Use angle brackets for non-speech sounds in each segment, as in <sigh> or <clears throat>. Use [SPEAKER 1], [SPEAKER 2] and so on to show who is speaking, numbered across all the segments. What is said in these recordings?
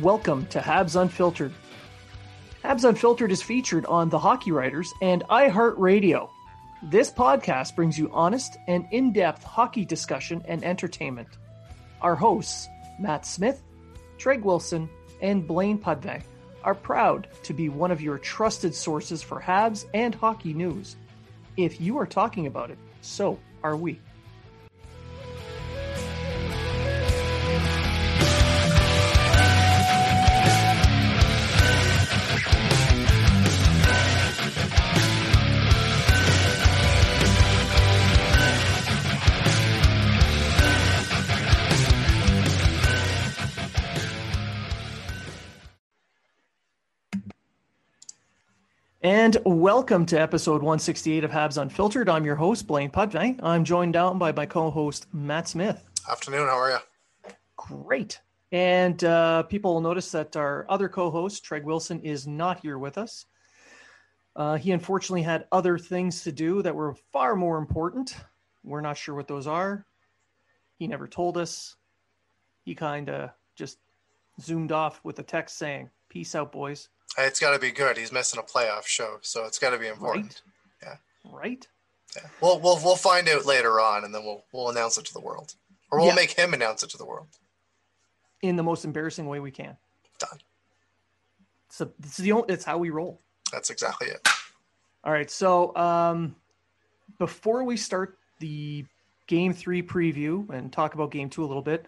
[SPEAKER 1] Welcome to Habs Unfiltered. Habs Unfiltered is featured on The Hockey Writers and iHeartRadio. This podcast brings you honest and in depth hockey discussion and entertainment. Our hosts, Matt Smith, Treg Wilson, and Blaine Putvin, are proud to be one of your trusted sources for Habs and hockey news. If you are talking about it, so are we. And welcome to episode 168 of Habs Unfiltered. I'm your host, Blaine Putvin. I'm joined down by my co host, Matt Smith.
[SPEAKER 2] Afternoon, how are you?
[SPEAKER 1] Great. And uh, people will notice that our other co host, Treg Wilson, is not here with us. Uh, he unfortunately had other things to do that were far more important. We're not sure what those are. He never told us. He kind of just zoomed off with a text saying, Peace out, boys.
[SPEAKER 2] It's got to be good. He's missing a playoff show, so it's got to be important.
[SPEAKER 1] Right. Yeah. Right.
[SPEAKER 2] Yeah. We'll we'll we'll find out later on, and then we'll we'll announce it to the world, or we'll
[SPEAKER 1] Yeah.
[SPEAKER 2] make him announce it to the world.
[SPEAKER 1] In the most embarrassing way we can.
[SPEAKER 2] Done.
[SPEAKER 1] So it's the only, it's how we roll.
[SPEAKER 2] That's exactly it.
[SPEAKER 1] All right. So um, before we start the game three preview and talk about game two a little bit,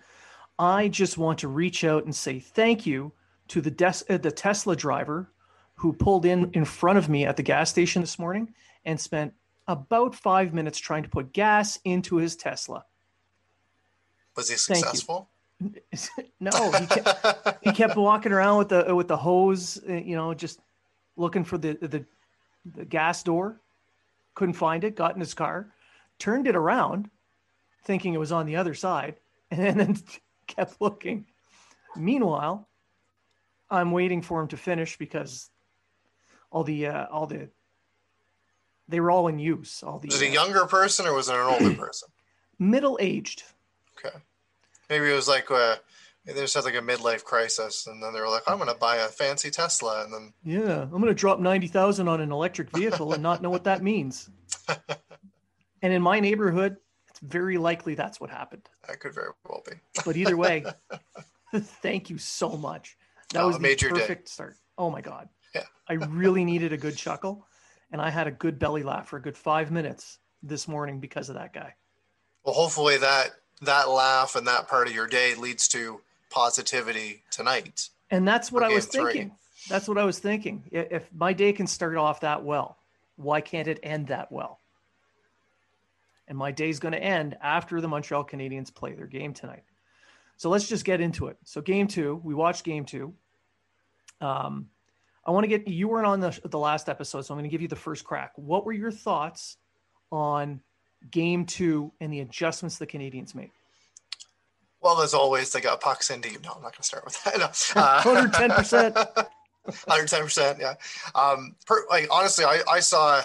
[SPEAKER 1] I just want to reach out and say thank you to the des- uh, the Tesla driver who pulled in in front of me at the gas station this morning and spent about five minutes trying to put gas into his Tesla.
[SPEAKER 2] Was he successful? <laughs>
[SPEAKER 1] no, he kept, he kept walking around with the with the hose, uh, you know, just looking for the the, the gas door. Couldn't find it. Got in his car, turned it around, thinking it was on the other side, <laughs> and then <laughs> kept looking. Meanwhile, I'm waiting for him to finish because all the uh, all the they were all in use. All the
[SPEAKER 2] Was it a
[SPEAKER 1] uh,
[SPEAKER 2] younger person or was it an older <clears throat> person?
[SPEAKER 1] middle aged.
[SPEAKER 2] Okay, maybe it was like uh, they just had like a midlife crisis, and then they were like, "I'm going to buy a fancy Tesla," and then
[SPEAKER 1] Yeah, I'm going to drop 90,000 on an electric vehicle and not know what that means. <laughs> and in my neighborhood, it's very likely that's what happened.
[SPEAKER 2] that could very well be.
[SPEAKER 1] But either way, <laughs> <laughs> thank you so much. That
[SPEAKER 2] Oh,
[SPEAKER 1] was the
[SPEAKER 2] your day.
[SPEAKER 1] perfect start. Oh my God.
[SPEAKER 2] Yeah.
[SPEAKER 1] I really needed a good chuckle. And I had a good belly laugh for a good five minutes this morning because of that guy.
[SPEAKER 2] Well, hopefully that that laugh and that part of your day leads to positivity tonight.
[SPEAKER 1] And that's what I was
[SPEAKER 2] three.
[SPEAKER 1] thinking. That's what I was thinking. If my day can start off that well, why can't it end that well? And my day's going to end after the Montreal Canadiens play their game tonight. So let's just get into it. So game two, we watched game two. Um, I want to get you weren't on the the last episode, so I'm going to give you the first crack. What were your thoughts on game two and the adjustments the Canadians made?
[SPEAKER 2] Well, as always, they got pucks in deep. No, I'm not going to start with that. <laughs> No. Uh,
[SPEAKER 1] 110%.
[SPEAKER 2] 110%. <laughs> Yeah. Um, per, like honestly, I, I saw,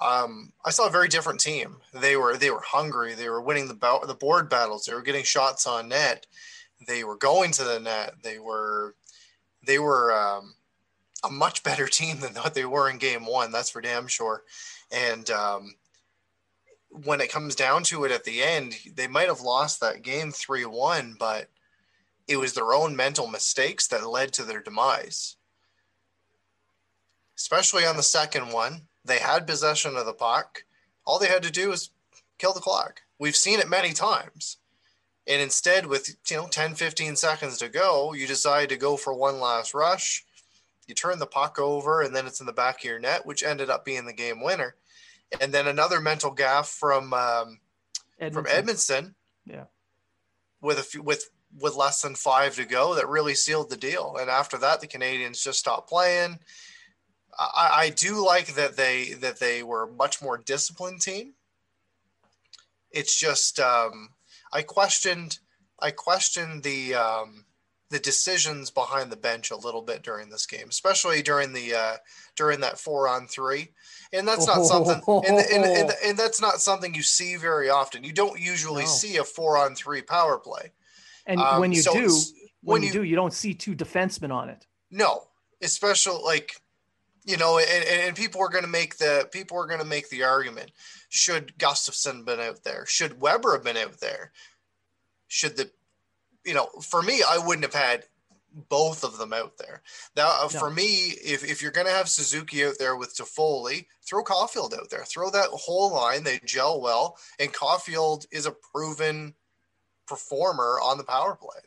[SPEAKER 2] um, I saw a very different team. They were they were hungry. They were winning the bout, the board battles. They were getting shots on net. They were going to the net. They were, they were um, a much better <laughs> team than what they were in game one. That's for damn sure. And um, when it comes down to it at the end, they might have lost that game 3 1, but It was their own mental mistakes that led to their demise. Especially on the second one, they had possession of the puck. All they had to do was kill the clock. We've seen it many times. And instead, with you know 10, 15 seconds to go, you decide to go for one last rush. You turn the puck over, and then it's in the back of your net, which ended up being the game winner. And then another mental gaff from um, Edmundson. from Edmundson.
[SPEAKER 1] Yeah.
[SPEAKER 2] With a few, with with less than five to go, that really sealed the deal. And after that, the Canadians just stopped playing. I, I do like that they that they were a much more disciplined team. It's just um, I questioned I questioned the um, the decisions behind the bench a little bit during this game, especially during the uh, during that four on three, and that's not something and, and, and, and, that's not something you see very often. You don't usually no. see a four on three power play,
[SPEAKER 1] and um, when you so do, when, when you, you do, you don't see two defensemen on it.
[SPEAKER 2] No, especially like you know, and, and people are going to make the people are going to make the argument: should Gustafsson been out there? Should Weber have been out there? Should the, you know, for me, I wouldn't have had both of them out there. Now, uh, no. for me, if, if you're going to have Suzuki out there with Toffoli, throw Caulfield out there. Throw that whole line. They gel well, and Caulfield is a proven performer on the power play.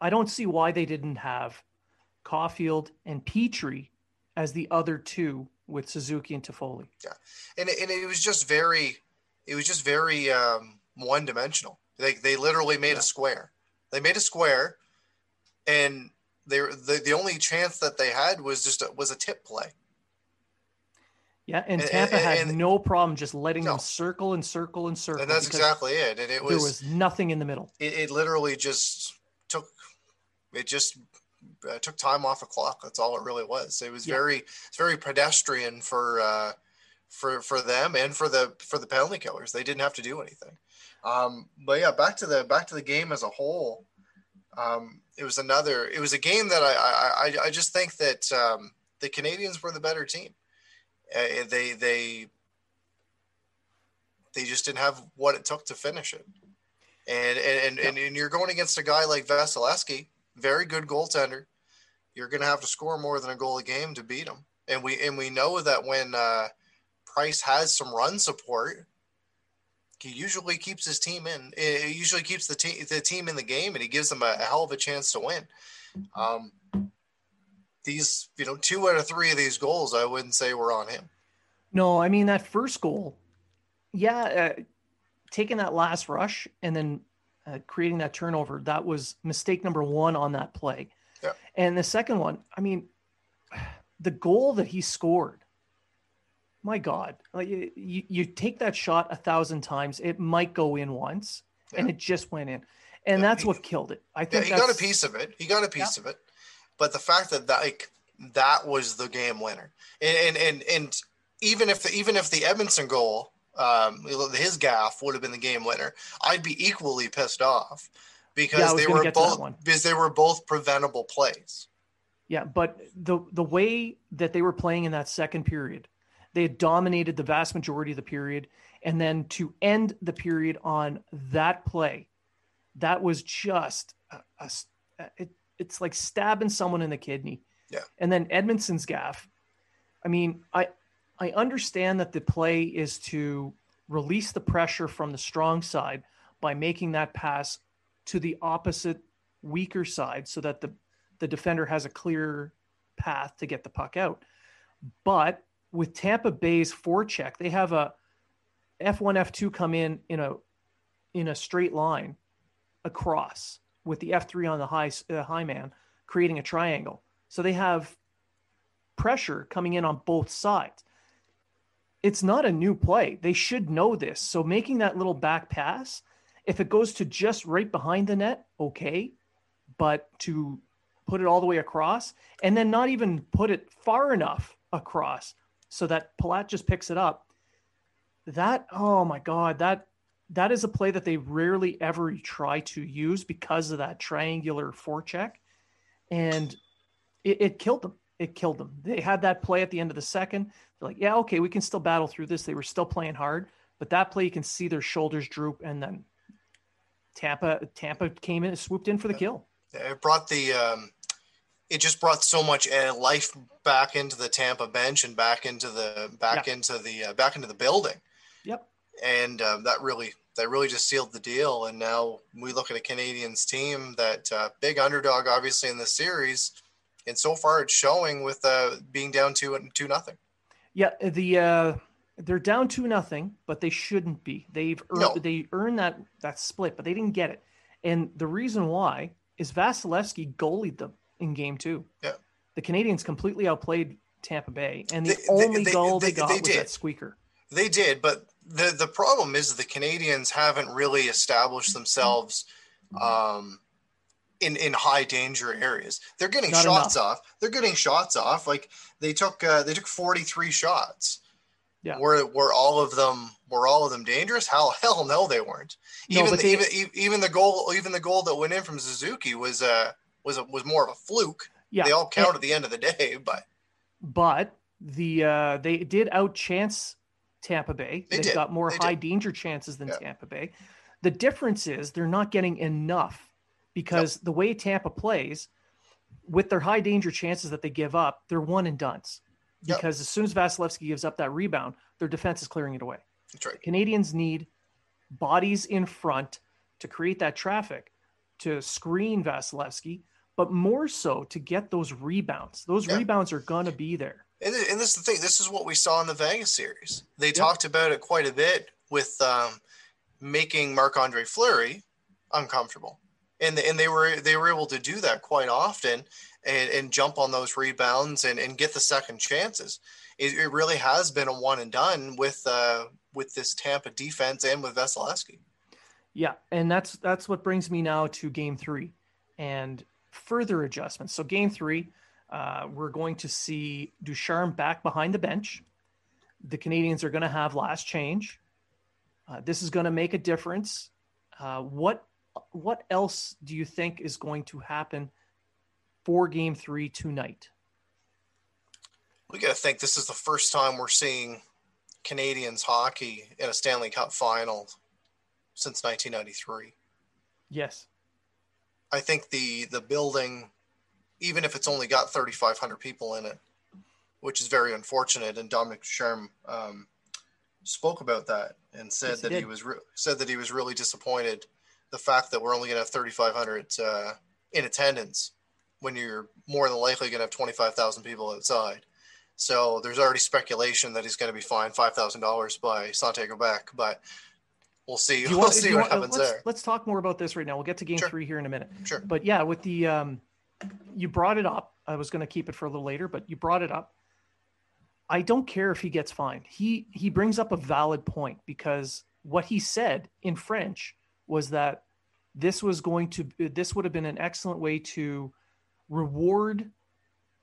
[SPEAKER 1] I don't see why they didn't have Caulfield and Petry as the other two with Suzuki and Toffoli.
[SPEAKER 2] Yeah, and it, and it was just very, it was just very um, one dimensional. They they literally made yeah. a square. They made a square, and they the the only chance that they had was just a, was a tip play.
[SPEAKER 1] Yeah, and Tampa and, and, had and, no problem just letting no. them circle and circle and circle.
[SPEAKER 2] And that's exactly it. And it was
[SPEAKER 1] there was nothing in the middle.
[SPEAKER 2] It, it literally just took it just uh, took time off a clock. That's all it really was. It was yeah. very it's very pedestrian for uh, for for them and for the for the penalty killers. They didn't have to do anything. Um, but yeah, back to the back to the game as a whole. Um, it was another. It was a game that I I, I just think that um, the Canadians were the better team. Uh, they they they just didn't have what it took to finish it. And and, and, yeah. and, and you're going against a guy like Vasilevskiy, very good goaltender. You're going to have to score more than a goal a game to beat him. And we and we know that when uh, Price has some run support, he usually keeps his team in. It usually keeps the team the team in the game, and he gives them a, a hell of a chance to win. Um, these, you know, two out of three of these goals, I wouldn't say were on him.
[SPEAKER 1] No, I mean that first goal, yeah, uh, taking that last rush and then uh, creating that turnover. That was mistake number one on that play.
[SPEAKER 2] Yeah.
[SPEAKER 1] And the second one, I mean, the goal that he scored, my God, like you, you take that shot a thousand times, it might go in once, yeah. and it just went in, and yeah, that's he, what killed it. I think
[SPEAKER 2] he got a piece of it. He got a piece of it, but the fact that that like that was the game winner, and and and, and even if the, even if the Edmundson goal um, his gaff would have been the game winner, I'd be equally pissed off because yeah, they were both because they were both preventable plays.
[SPEAKER 1] Yeah, but the the way that they were playing in that second period, they had dominated the vast majority of the period, and then to end the period on that play, that was just a, a, it, it's like stabbing someone in the kidney.
[SPEAKER 2] Yeah.
[SPEAKER 1] And then Edmundson's gaff. I mean, I I understand that the play is to release the pressure from the strong side by making that pass to the opposite weaker side so that the, the defender has a clear path to get the puck out. But with Tampa Bay's forecheck, they have a F1, F2 come in in a in a straight line across with the F3 on the high uh, high man creating a triangle. So they have pressure coming in on both sides it's not a new play. They should know this. So making that little back pass, if it goes to just right behind the net, okay. But to put it all the way across and then not even put it far enough across so that Palat just picks it up. That oh my god, that that is a play that they rarely ever try to use because of that triangular forecheck. And it, it killed them it killed them. They had that play at the end of the second. They're like, yeah, okay, we can still battle through this. They were still playing hard, but that play you can see their shoulders droop, and then Tampa Tampa came in and swooped in for the kill.
[SPEAKER 2] It brought the um, it just brought so much uh, life back into the Tampa bench and back into the back
[SPEAKER 1] Yeah.
[SPEAKER 2] into the uh, back into the building.
[SPEAKER 1] Yep.
[SPEAKER 2] And um, that really that really just sealed the deal. And now we look at a Canadians team that uh, big underdog, obviously in the series, and so far it's showing with uh, being down two and two nothing.
[SPEAKER 1] Yeah, the uh, they're down two nothing, but they shouldn't be. They've earned,
[SPEAKER 2] No.
[SPEAKER 1] they earned that that split, but they didn't get it. And the reason why is Vasilevskiy goalied them in game two.
[SPEAKER 2] Yeah.
[SPEAKER 1] The Canadians completely outplayed Tampa Bay, and the
[SPEAKER 2] They-
[SPEAKER 1] only
[SPEAKER 2] they-
[SPEAKER 1] goal they,
[SPEAKER 2] they-
[SPEAKER 1] got was
[SPEAKER 2] did.
[SPEAKER 1] that squeaker.
[SPEAKER 2] They did, but the the problem is the Canadians haven't really established themselves um, in in high danger areas. They're getting
[SPEAKER 1] Not
[SPEAKER 2] shots off. They're getting shots off. Like they took uh, they took forty three shots.
[SPEAKER 1] Yeah.
[SPEAKER 2] Were were all of them were all of them dangerous? Hell, <laughs> hell no, they weren't.
[SPEAKER 1] No,
[SPEAKER 2] Even the,
[SPEAKER 1] they-
[SPEAKER 2] even even the goal even the goal that went in from Suzuki was uh was a, was more of a fluke.
[SPEAKER 1] Yeah,
[SPEAKER 2] They all
[SPEAKER 1] and-
[SPEAKER 2] count at the end of the day, <laughs> but
[SPEAKER 1] but the uh, they did outchance Tampa Bay.
[SPEAKER 2] They
[SPEAKER 1] got more
[SPEAKER 2] They
[SPEAKER 1] high
[SPEAKER 2] did.
[SPEAKER 1] danger chances than
[SPEAKER 2] Yeah.
[SPEAKER 1] Tampa Bay. The difference is they're not getting enough because the way Tampa plays, with their high danger chances that they give up, they're one and duns.
[SPEAKER 2] Yep.
[SPEAKER 1] Because as soon as Vasilevskiy gives up that rebound, their defense is clearing it away.
[SPEAKER 2] that's right.
[SPEAKER 1] Canadians need bodies in front to create that traffic, to screen Vasilevskiy, but more so to get those rebounds. Those
[SPEAKER 2] Yeah.
[SPEAKER 1] rebounds are going to be there.
[SPEAKER 2] And, and this is the thing. This is what we saw in the Vegas series. They talked about it quite a bit with um, making Marc Andre Fleury uncomfortable, and and they were they were able to do that quite often, and, and jump on those rebounds and, and get the second chances. It, it really has been a one and done with uh, with this Tampa defense and with Vasilevskiy.
[SPEAKER 1] Yeah, and that's that's what brings me now to game three and further adjustments. So game three, uh, we're going to see Ducharme back behind the bench. The Canadians are going to have last change. Uh, this is going to make a difference. Uh, what what else do you think is going to happen for game three tonight?
[SPEAKER 2] We got to think this is the first time we're seeing Canadians hockey in a Stanley Cup final since 1993.
[SPEAKER 1] Yes.
[SPEAKER 2] I think the the building, even if it's only got 3,500 people in it, which is very unfortunate, and Dominique Ducharme um, spoke about that and said
[SPEAKER 1] Yes,
[SPEAKER 2] that he
[SPEAKER 1] did.
[SPEAKER 2] was re- said that he was really disappointed the fact that we're only going to have 3,500 uh, in attendance when you're more than likely going to have 25,000 people outside. So there's already speculation that he's going to be fined five thousand dollars by Santé Quebec, but we'll see. <laughs> We'll
[SPEAKER 1] want-
[SPEAKER 2] see what
[SPEAKER 1] want- uh,
[SPEAKER 2] happens
[SPEAKER 1] let's,
[SPEAKER 2] there.
[SPEAKER 1] Let's talk more about this right now. We'll get to game
[SPEAKER 2] Sure.
[SPEAKER 1] three here in a minute.
[SPEAKER 2] Sure.
[SPEAKER 1] But yeah, with the um, you brought it up. I was going to keep it for a little later, but you brought it up. I don't care if he gets fined. He he brings up a valid point because what he said in French was that this was going to this would have been an excellent way to reward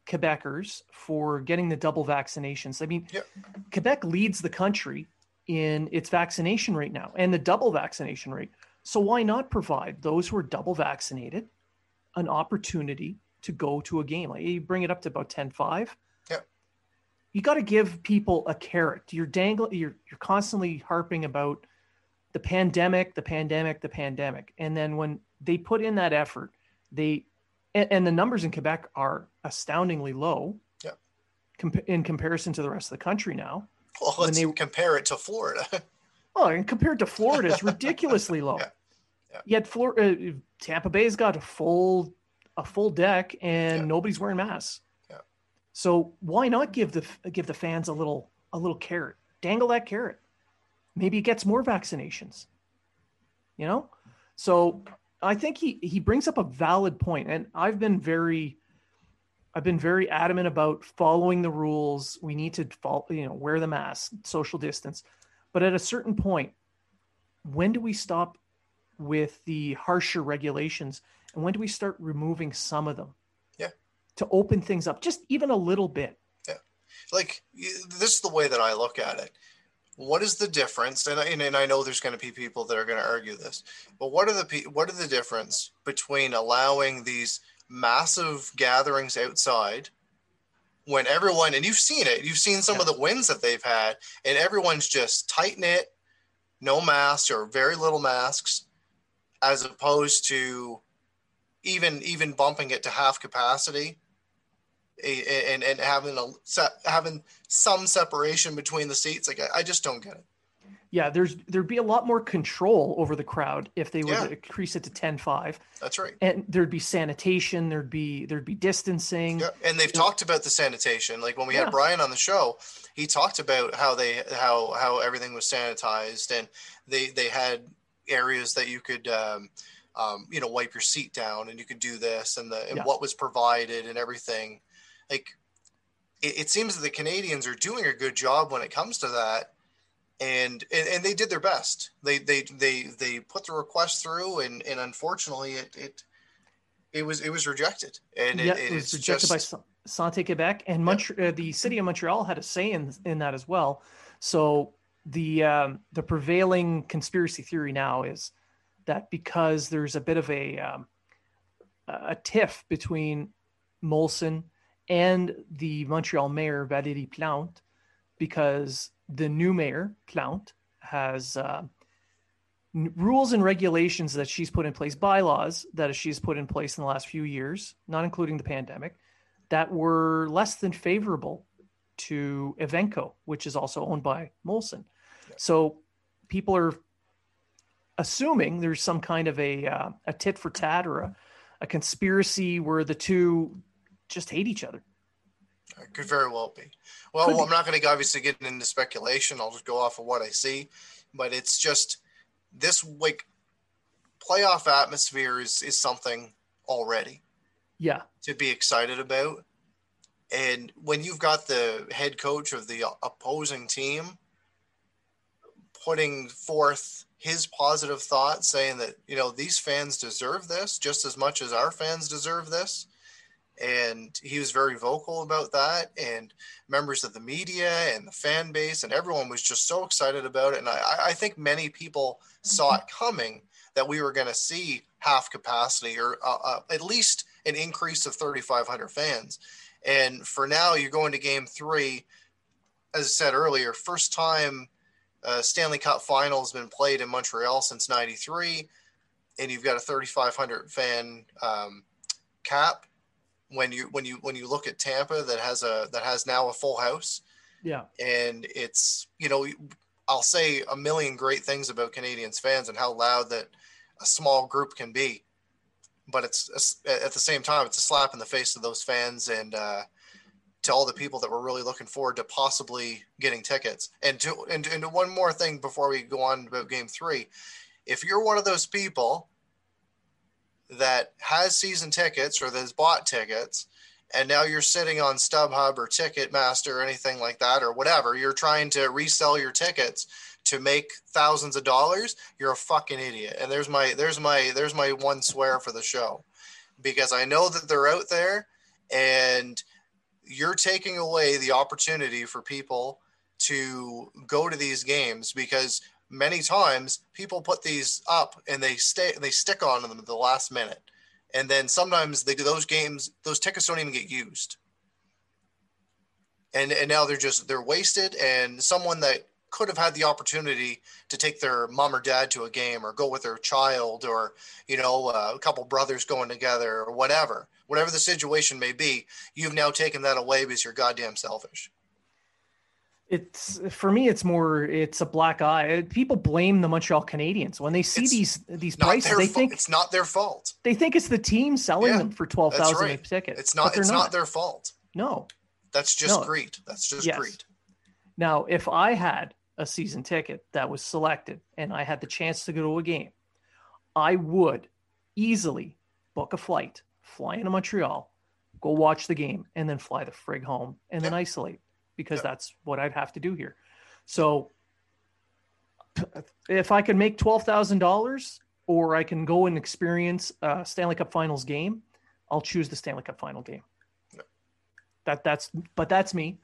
[SPEAKER 1] Quebecers for getting the double vaccinations. I mean,
[SPEAKER 2] Yep.
[SPEAKER 1] Quebec leads the country in its vaccination rate now and the double vaccination rate. So why not provide those who are double vaccinated an opportunity to go to a game? Like you bring it up to about 10-5.
[SPEAKER 2] Yep.
[SPEAKER 1] You got to give people a carrot. You're dangling you're you're constantly harping about the pandemic, the pandemic, the pandemic. And then when they put in that effort, they and, and the numbers in Quebec are astoundingly low. Compa- in comparison to the rest of the country now.
[SPEAKER 2] Well,
[SPEAKER 1] when
[SPEAKER 2] let's
[SPEAKER 1] they-
[SPEAKER 2] compare it to Florida. <laughs>
[SPEAKER 1] Oh, and compared to Florida, it's ridiculously low.
[SPEAKER 2] Yeah. Yeah.
[SPEAKER 1] Yet Florida, uh, Tampa Bay's got a full a full deck, and
[SPEAKER 2] Yeah.
[SPEAKER 1] nobody's wearing masks.
[SPEAKER 2] Yeah.
[SPEAKER 1] So why not give the give the fans a little a little carrot? Dangle that carrot. Maybe it gets more vaccinations. You know, so I think he he brings up a valid point, and I've been very. I've been very adamant about following the rules. We need to follow, you know, wear the mask, social distance. But at a certain point, when do we stop with the harsher regulations and when do we start removing some of them?
[SPEAKER 2] Yeah.
[SPEAKER 1] To open things up just even a little bit.
[SPEAKER 2] Yeah. Like this is the way that I look at it. What is the difference? And I, and, and I know there's going to be people that are going to argue this, but what are the what are the difference between allowing these massive gatherings outside when everyone and you've seen it, you've seen some of the wins that they've had, and everyone's just tight knit, no masks or very little masks, as opposed to even even bumping it to half capacity and and having a having some separation between the seats. Like I, I just don't get it.
[SPEAKER 1] Yeah, there's there'd be a lot more control over the crowd if they would yeah. increase it to 10-5.
[SPEAKER 2] That's right.
[SPEAKER 1] And there'd be sanitation, there'd be there'd be distancing.
[SPEAKER 2] Yeah. And they've talked about the sanitation. Like when we yeah. had Brian on the show, he talked about how they how how everything was sanitized and they they had areas that you could um, um, you know wipe your seat down and you could do this and the and what was provided and everything like it, it, seems that the Canadians are doing a good job when it comes to that. And, and, and they did their best. They, they, they, they put the request through and, and unfortunately it, it, it was, it was rejected. And
[SPEAKER 1] yeah, it, it was rejected just, by Santé Quebec and Montreal, yeah. uh, the city of Montreal had a say in, in that as well. So the, um, the prevailing conspiracy theory now is that because there's a bit of a, um, a tiff between Molson and the Montreal mayor, Valérie Plante, because the new mayor, Plante, has uh, n- rules and regulations that she's put in place, bylaws that she's put in place in the last few years, not including the pandemic, that were less than favorable to Evenko, which is also owned by Molson. So people are assuming there's some kind of a, uh, a tit for tat or a, a conspiracy where the two just hate each other.
[SPEAKER 2] It could very well be. Well, well I'm not going to obviously get into speculation. I'll just go off of what I see, but it's just this like playoff atmosphere is is something already.
[SPEAKER 1] Yeah.
[SPEAKER 2] To be excited about. And when you've got the head coach of the opposing team putting forth his positive thoughts saying that, you know, these fans deserve this just as much as our fans deserve this. And he was very vocal about that and members of the media and the fan base and everyone was just so excited about it. And i, I think many people saw it coming that we were going to see half capacity or uh, uh, at least an increase of 3500 fans. And for now you're going to game three. As i said earlier first time uh, stanley cup final has been played in montreal since 93 and you've got a 3500 fan um, cap when you when you when you look at Tampa that has a that has now a full house.
[SPEAKER 1] Yeah.
[SPEAKER 2] And it's, you know, I'll say a million great things about Canadians fans and how loud that a small group can be. But it's at the same time, it's a slap in the face of those fans and uh, to all the people that were really looking forward to possibly getting tickets. And to and, and one more thing before we go on about Game Three, if you're one of those people that has season tickets or that's bought tickets and now you're sitting on StubHub or Ticketmaster or anything like that or whatever, you're trying to resell your tickets to make thousands of dollars, you're a fucking idiot. And there's my there's my there's my one swear for the show. Because I know that they're out there and you're taking away the opportunity for people to go to these games because many times people put these up and they stay they stick on them at the last minute. And then sometimes they those games those tickets don't even get used. And and now they're just they're wasted. And someone that could have had the opportunity to take their mom or dad to a game or go with their child or you know uh, a couple brothers going together or whatever whatever the situation may be you've now taken that away because you're goddamn selfish
[SPEAKER 1] it's for me it's more it's a black eye uh, people blame the montreal canadiens when they see it's these these prices they think
[SPEAKER 2] it's not their fault
[SPEAKER 1] they think it's the team selling yeah, them for 12000 right. tickets
[SPEAKER 2] it's not it's not. not. their fault
[SPEAKER 1] no
[SPEAKER 2] that's just no. greed that's just yes. greed
[SPEAKER 1] now if i had a season ticket that was selected and i had the chance to go to a game i would easily book a flight fly into montreal go watch the game and then fly the frig home and then isolate because that's what I'd have to do here. So if I can make twelve thousand dollars, or I can go and experience a Stanley Cup Finals game, I'll choose the Stanley Cup Final game. That that's but that's me.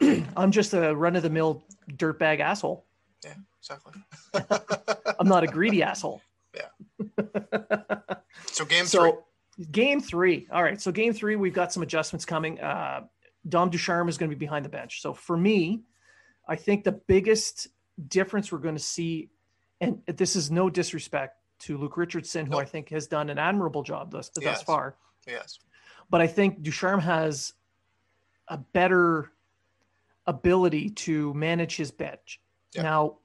[SPEAKER 1] <clears throat> I'm just a run of the mill dirtbag asshole.
[SPEAKER 2] Yeah, exactly. <laughs>
[SPEAKER 1] I'm not a greedy asshole.
[SPEAKER 2] Yeah. <laughs> so game so,
[SPEAKER 1] three. Game three. All right. So game three, we've got some adjustments coming. Uh, Dom Ducharme is going to be behind the bench. So for me, I think the biggest difference we're going to see, and this is no disrespect to Luke Richardson, who
[SPEAKER 2] Nope.
[SPEAKER 1] I think has done an admirable job thus, thus
[SPEAKER 2] Yes.
[SPEAKER 1] far.
[SPEAKER 2] Yes.
[SPEAKER 1] But I think Ducharme has a better ability to manage his bench.
[SPEAKER 2] Yeah.
[SPEAKER 1] Now,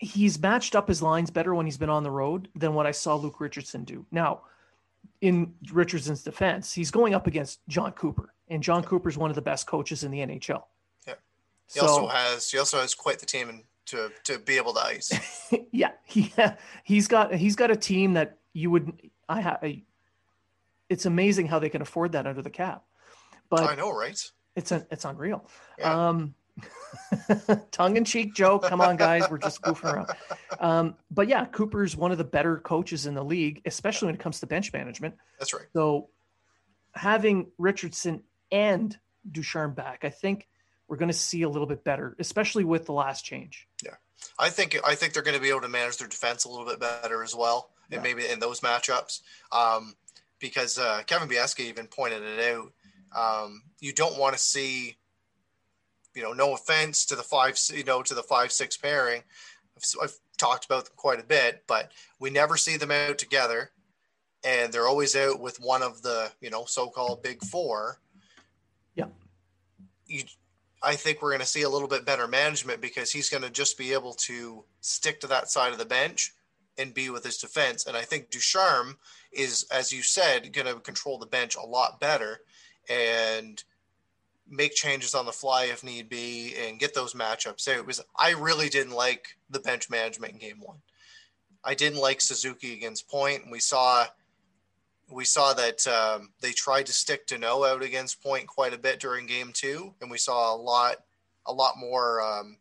[SPEAKER 1] he's matched up his lines better when he's been on the road than what I saw Luke Richardson do. Now, in Richardson's defense, he's going up against Jon Cooper, and Jon Cooper's one of the best coaches in the NHL.
[SPEAKER 2] Yeah. He
[SPEAKER 1] So,
[SPEAKER 2] also has he also has quite the team and to to be able to ice. <laughs>
[SPEAKER 1] yeah, he <laughs> he's got he's got a team that you would I have. It's amazing how they can afford that under the cap, but
[SPEAKER 2] I know, right?
[SPEAKER 1] It's a, it's unreal.
[SPEAKER 2] Yeah.
[SPEAKER 1] Um, <laughs> tongue in cheek joke. Come on, guys, we're just goofing around. Um, but yeah, Cooper's one of the better coaches in the league, especially when it comes to bench management.
[SPEAKER 2] That's right.
[SPEAKER 1] So having Richardson and Ducharme back, I think we're going to see a little bit better, especially with the last change.
[SPEAKER 2] Yeah, I think I think they're going to be able to manage their defense a little bit better as well,
[SPEAKER 1] Yeah.
[SPEAKER 2] and maybe in those matchups, um, because uh, Kevin Biesky even pointed it out. Um, you don't want to see, you know, no offense to the five, you know, to the five six pairing. I've, I've talked about them quite a bit, but we never see them out together, and they're always out with one of the, you know, so-called big four.
[SPEAKER 1] Yeah.
[SPEAKER 2] You I think we're going to see a little bit better management because he's going to just be able to stick to that side of the bench and be with his defense. And I think Ducharme is, as you said, going to control the bench a lot better and make changes on the fly if need be and get those matchups out. Because I really didn't like the bench management in game one. I didn't like Suzuki against Point. We saw we saw that um, they tried to stick Danault against Point quite a bit during Game Two, and we saw a lot, a lot more. Um,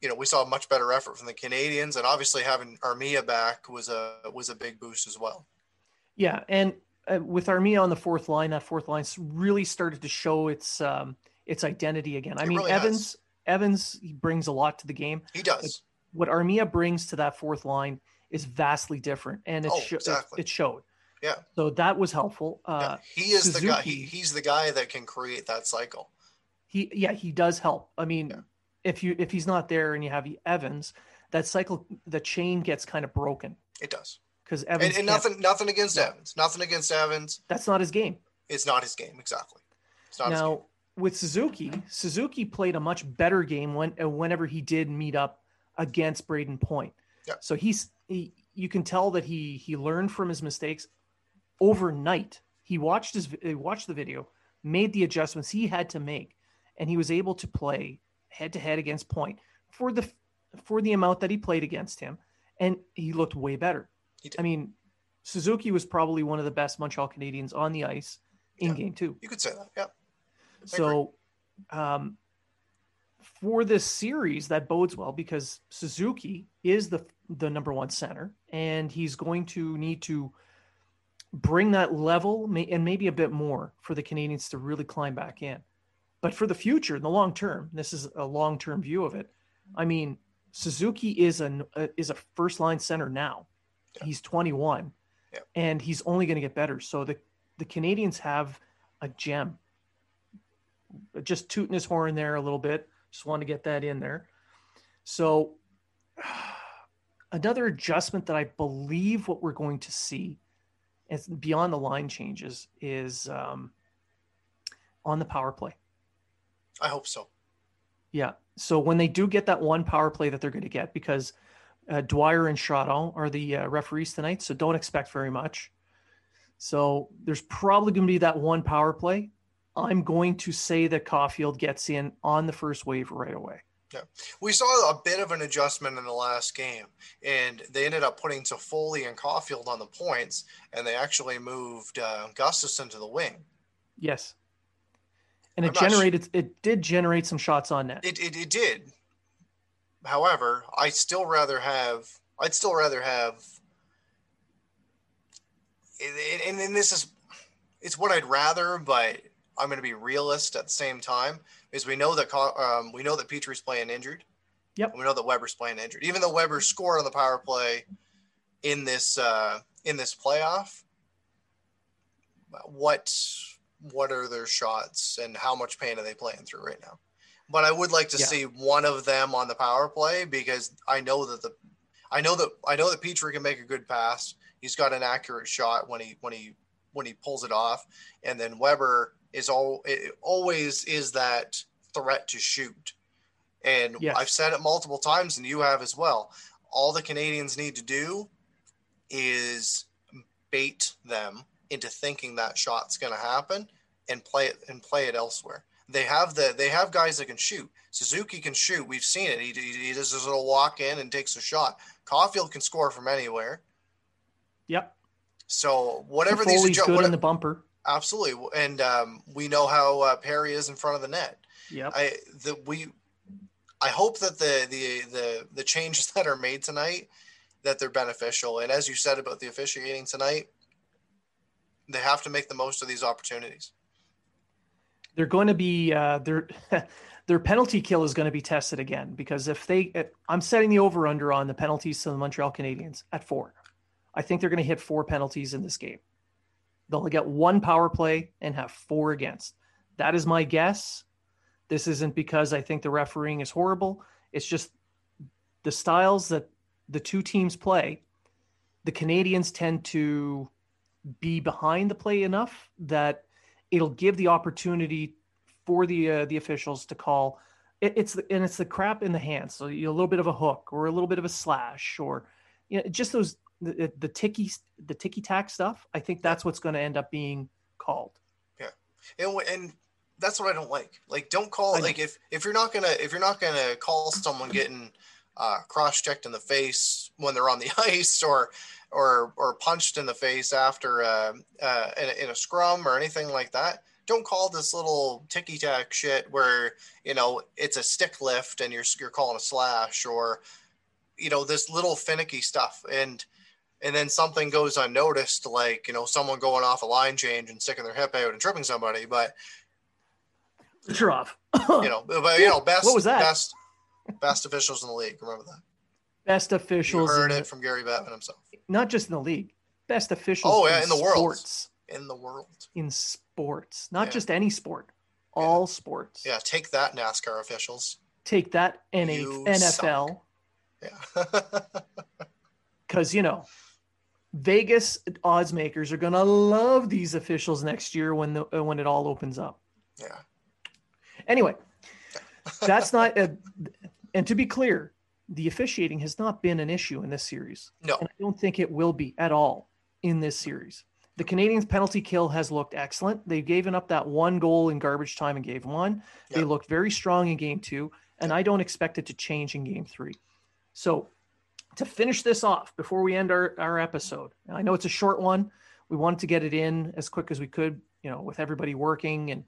[SPEAKER 2] you know, we saw a much better effort from the Canadians, and obviously having Armia back was a was a big boost as well.
[SPEAKER 1] Yeah, and uh, with Armia on the fourth line, that fourth line really started to show its um, its identity again. I
[SPEAKER 2] It
[SPEAKER 1] mean,
[SPEAKER 2] really.
[SPEAKER 1] Evans Evans he brings a lot to the game.
[SPEAKER 2] He does.
[SPEAKER 1] what Armia brings to that fourth line is vastly different, and it,
[SPEAKER 2] Oh,
[SPEAKER 1] sho-
[SPEAKER 2] exactly.
[SPEAKER 1] it showed.
[SPEAKER 2] Yeah.
[SPEAKER 1] So that was helpful.
[SPEAKER 2] Yeah.
[SPEAKER 1] Uh,
[SPEAKER 2] He is the guy. He, he's the guy that can create that cycle.
[SPEAKER 1] he, yeah, he does help. I mean,
[SPEAKER 2] Yeah.
[SPEAKER 1] if you if he's not there and you have Evans, that cycle, the chain gets kind of broken
[SPEAKER 2] It does.
[SPEAKER 1] Because Evans.
[SPEAKER 2] And, and nothing, nothing against. Evans. Nothing against Evans.
[SPEAKER 1] That's not his game.
[SPEAKER 2] It's not his game. Exactly. It's not.
[SPEAKER 1] Now with Suzuki, Suzuki played a much better game when uh, whenever he did meet up against Brayden Point.
[SPEAKER 2] Yeah.
[SPEAKER 1] So he's he, you can tell that he he learned from his mistakes overnight. He watched his he watched the video, made the adjustments he had to make, and he was able to play head to head against Point for the for the amount that he played against him, and he looked way better. I mean, Suzuki was probably one of the best Montreal Canadiens on the ice in
[SPEAKER 2] Yeah.
[SPEAKER 1] game two.
[SPEAKER 2] You could say that. Yeah.
[SPEAKER 1] So, um, for this series, that bodes well because Suzuki is the the number one center, and he's going to need to bring that level and maybe a bit more for the Canadians to really climb back in. But for the future, in the long term, this is a long term view of it. I mean, Suzuki is an uh, is a first line center now.
[SPEAKER 2] Yeah.
[SPEAKER 1] He's 21,
[SPEAKER 2] Yeah.
[SPEAKER 1] and he's only going to get better. So the the Canadians have a gem. Just tooting his horn there a little bit. Just want to get that in there. So <sighs> another adjustment that I believe what we're going to see is beyond the line changes is um, on the power play.
[SPEAKER 2] I hope so.
[SPEAKER 1] Yeah. So when they do get that one power play that they're going to get, because uh, Dwyer and Chaudon are the uh, referees tonight, so don't expect very much. So there's probably going to be that one power play. I'm going to say that Caulfield gets in on the first wave right away. Yeah.
[SPEAKER 2] We saw a bit of an adjustment in the last game, and they ended up putting Toffoli and Caulfield on the points, and they actually moved uh, Gustafsson to the wing.
[SPEAKER 1] Yes. And it
[SPEAKER 2] I'm su-
[SPEAKER 1] generated, it did generate some shots on net.
[SPEAKER 2] It, it, it did. However, I still rather have. I'd still rather have. And, and, and this is, it's what I'd rather, but I'm going to be realist at the same time. Is we know that um, we know that Petry's playing injured.
[SPEAKER 1] Yep.
[SPEAKER 2] We know that Weber's playing injured. Even though Weber scored on the power play in this uh, in this playoff, what what are their shots and how much pain are they playing through right now? But I would like to
[SPEAKER 1] Yeah.
[SPEAKER 2] see one of them on the power play because I know that the I know that I know that Petry can make a good pass. He's got an accurate shot when he when he when he pulls it off, and then Weber is all it always is that threat to shoot. And yes. I've said it multiple times, and you have as well. All the Canadians need to do is bait them into thinking that shot's going to happen and play it and play it elsewhere. They have the they have guys that can shoot. Suzuki can shoot. We've seen it. He, he, he does his little walk in and takes a shot. Caulfield can score from anywhere.
[SPEAKER 1] Yep.
[SPEAKER 2] So whatever
[SPEAKER 1] Foley's
[SPEAKER 2] these
[SPEAKER 1] good in the bumper.
[SPEAKER 2] Absolutely, and um, we know how uh, Perry is in front of the net.
[SPEAKER 1] Yeah.
[SPEAKER 2] I the we. I hope that the the the the changes <laughs> that are made tonight that they're beneficial. And as you said about the officiating tonight, they have to make the most of these opportunities.
[SPEAKER 1] They're going to be uh, their <laughs> their penalty kill is going to be tested again because if they, if, I'm setting the over under on the penalties to the Montreal Canadiens at four. I think they're going to hit four penalties in this game. They'll get one power play and have four against. That is my guess. This isn't because I think the refereeing is horrible. It's just the styles that the two teams play. The Canadians tend to be behind the play enough that it'll give the opportunity for the uh, the officials to call. It, it's the, and it's the crap in the hands. So you know, a little bit of a hook or a little bit of a slash or you know just those the, the ticky the ticky tack stuff. I think that's what's going to end up being called.
[SPEAKER 2] Yeah, and and that's what I don't like. Like, don't call like if if you're not gonna if you're not gonna call someone getting uh, cross checked in the face when they're on the <laughs> ice or or or punched in the face after uh, uh, in, in a scrum or anything like that. Don't call this little ticky tack shit where you know it's a stick lift and you're you're calling a slash or you know this little finicky stuff and and then something goes unnoticed, like you know someone going off a line change and sticking their hip out and tripping somebody. But
[SPEAKER 1] off.
[SPEAKER 2] you know, but you know, <laughs> best
[SPEAKER 1] what was that?
[SPEAKER 2] Best, best officials in the league. Remember that.
[SPEAKER 1] Best officials.
[SPEAKER 2] You heard it the, from Gary Bettman himself.
[SPEAKER 1] Not just in the league. Best officials.
[SPEAKER 2] Oh yeah, in, in the
[SPEAKER 1] sports.
[SPEAKER 2] world. In the world.
[SPEAKER 1] In sports, not yeah. just any sport. All
[SPEAKER 2] yeah.
[SPEAKER 1] sports.
[SPEAKER 2] Yeah, take that, NASCAR officials.
[SPEAKER 1] Take that, NFL.
[SPEAKER 2] Suck.
[SPEAKER 1] Yeah. <laughs> Because you know, Vegas odds makers are going to love these officials next year when the when it all opens up.
[SPEAKER 2] Yeah.
[SPEAKER 1] Anyway, that's not a, and to be clear, the officiating has not been an issue in this series.
[SPEAKER 2] No.
[SPEAKER 1] And I don't think it will be at all in this series. The Canadians' penalty kill has looked excellent. They've given up that one goal in garbage time and gave one. Yep. They looked very strong in game two, and I don't expect it to change in game three. So to finish this off before we end our, our episode, I know it's a short one. We wanted to get it in as quick as we could, you know, with everybody working. And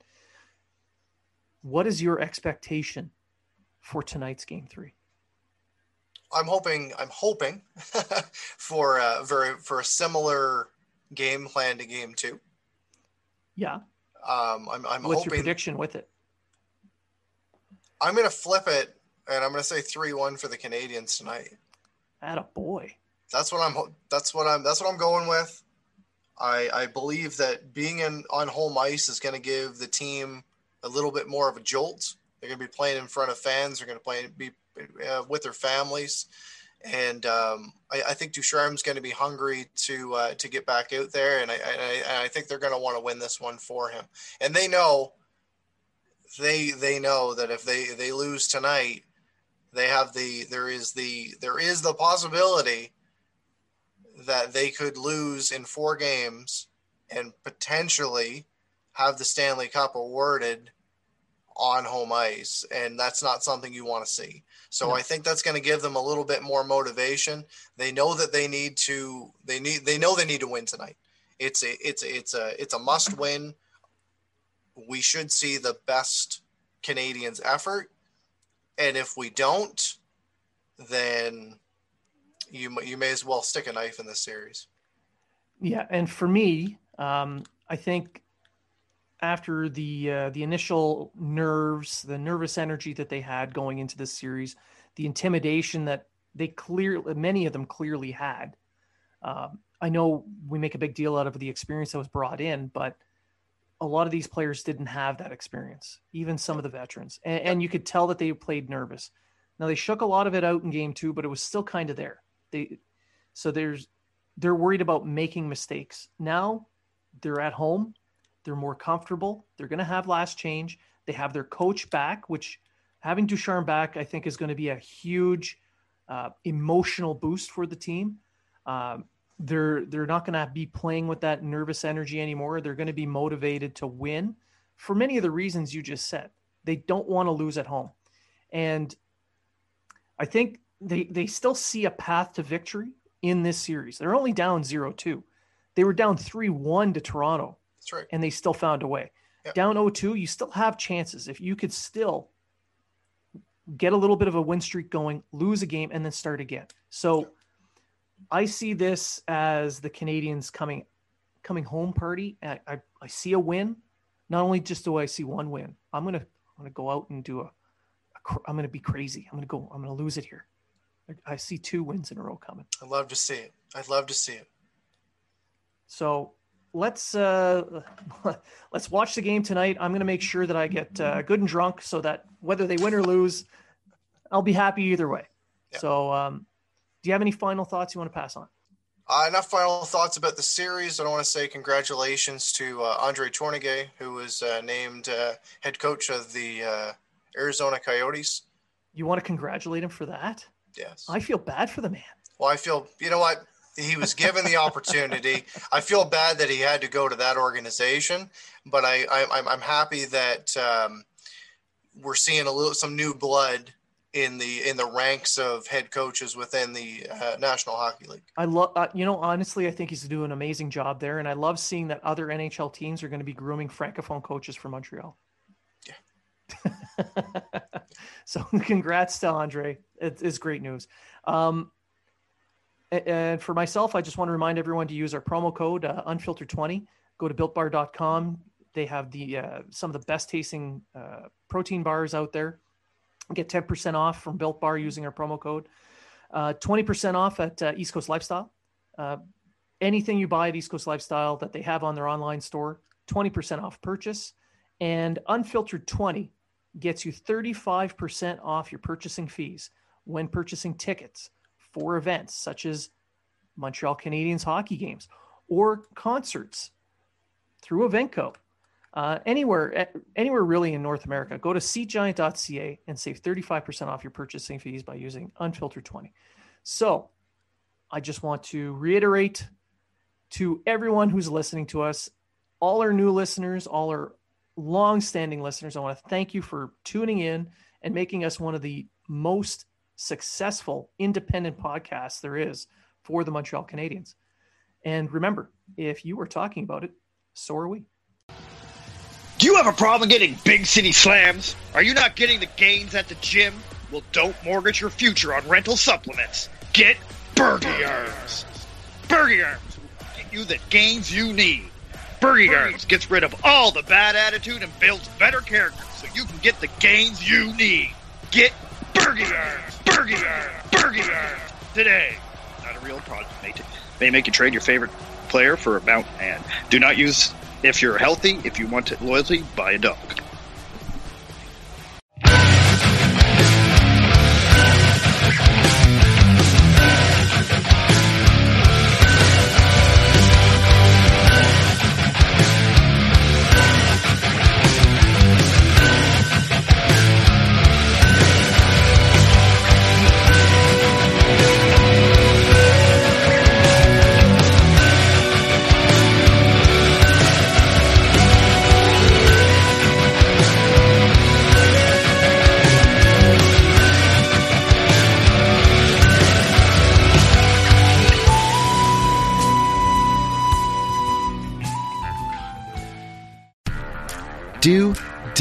[SPEAKER 1] what is your expectation for tonight's game three?
[SPEAKER 2] I'm hoping I'm hoping <laughs> for a very for a similar game plan to game two.
[SPEAKER 1] Yeah.
[SPEAKER 2] Um, I'm I'm
[SPEAKER 1] What's
[SPEAKER 2] hoping,
[SPEAKER 1] your prediction with it?
[SPEAKER 2] I'm going to flip it, and I'm going to say three one for the Canadians tonight.
[SPEAKER 1] At a boy.
[SPEAKER 2] That's what I'm. That's what I'm. That's what I'm going with. I I believe that being in on home ice is going to give the team a little bit more of a jolt. They're going to be playing in front of fans. They're going to play be uh, with their families, and um, I, I, think Ducharme's going to be hungry to uh, to get back out there, and I, I, I think they're going to want to win this one for him. And they know they they know that if they they lose tonight, they have the there is the there is the possibility that they could lose in four games and potentially have the Stanley Cup awarded on home ice and that's not something you want to see. So I think that's going to give them a little bit more motivation. They know that they need to they need they know they need to win tonight. It's a it's a, it's a it's a must win. We should see the best Canadians effort and if we don't, then you you may as well stick a knife in this series.
[SPEAKER 1] Yeah, and for me, um, I think after the uh, the initial nerves, the nervous energy that they had going into this series, the intimidation that they clearly many of them clearly had. Um, I know we make a big deal out of the experience that was brought in, but a lot of these players didn't have that experience, even some of the veterans. And, and, you could tell that they played nervous. Now, they shook a lot of it out in game two, but it was still kind of there. They so there's they're worried about making mistakes. Now they're at home, they're more comfortable. They're going to have last change. They have their coach back, which having Ducharme back, I think, is going to be a huge uh, emotional boost for the team. Um, they're they're not going to be playing with that nervous energy anymore. They're going to be motivated to win for many of the reasons you just said. They don't want to lose at home, and I think they they still see a path to victory in this series. They're only down 0-2. They were down 3-1 to Toronto.
[SPEAKER 2] That's right.
[SPEAKER 1] And they still found a way. Yep. Down 0-2, you still have chances. If you could still get a little bit of a win streak going, lose a game, and then start again. So I see this as the Canadiens coming coming home party. I, I, I see a win. Not only just do I see one win, I'm gonna I'm gonna go out and do a, a I'm gonna be crazy. I'm gonna go. I'm gonna lose it here. I, I see two wins in a row coming.
[SPEAKER 2] I'd love to see it. I'd love to see it.
[SPEAKER 1] So let's uh, <laughs> let's watch the game tonight. I'm going to make sure that I get uh, good and drunk so that whether they win or lose, I'll be happy either way. Yeah. So, um, do you have any final thoughts you want to pass on?
[SPEAKER 2] Uh, enough final thoughts about the series. I want to say congratulations to uh, Andre Tourigny, who was uh, named uh, head coach of the uh, Arizona Coyotes.
[SPEAKER 1] You want to congratulate him for that?
[SPEAKER 2] Yes.
[SPEAKER 1] I feel bad for the man.
[SPEAKER 2] Well, I feel, you know what? He was given the opportunity. I feel bad that he had to go to that organization, but I, I I'm happy that um, we're seeing a little some new blood in the in the ranks of head coaches within the uh, National Hockey League.
[SPEAKER 1] I love, uh, you know, honestly, I think he's doing an amazing job there, and I love seeing that other NHL teams are going to be grooming francophone coaches for Montreal. Yeah. <laughs> so, congrats to Andre. It's great news. Um, and for myself, I just want to remind everyone to use our promo code uh, unfiltered20. Go to builtbar.com. They have the uh, some of the best tasting uh, protein bars out there. Get 10% off from Built Bar using our promo code. 20% uh, off at uh, East Coast Lifestyle. Uh, anything you buy at East Coast Lifestyle that they have on their online store, 20% off purchase. And Unfiltered 20 gets you 35% off your purchasing fees when purchasing tickets for events such as Montreal Canadiens hockey games or concerts through Evenko. Uh, anywhere, anywhere really in North America, go to seatgiant.ca and save 35% off your purchasing fees by using Unfiltered 20. So I just want to reiterate to everyone who's listening to us, all our new listeners, all our long-standing listeners, I want to thank you for tuning in and making us one of the most successful independent podcast there is for the Montreal Canadiens. And remember, if you were talking about it, so are we.
[SPEAKER 3] Do you have a problem getting big city slams? Are you not getting the gains at the gym? Well, don't mortgage your future on rental supplements. Get Bergie Arms. Bergie Arms will get you the gains you need. Bergie Arms gets rid of all the bad attitude and builds better character so you can get the gains you need. Get Bergie Arms. Bergie Arms. Bergie Arms. Today. Not a real product. May, t- may make you trade your favorite player for a mount and do not use if you're healthy, if you want loyalty, buy a dog.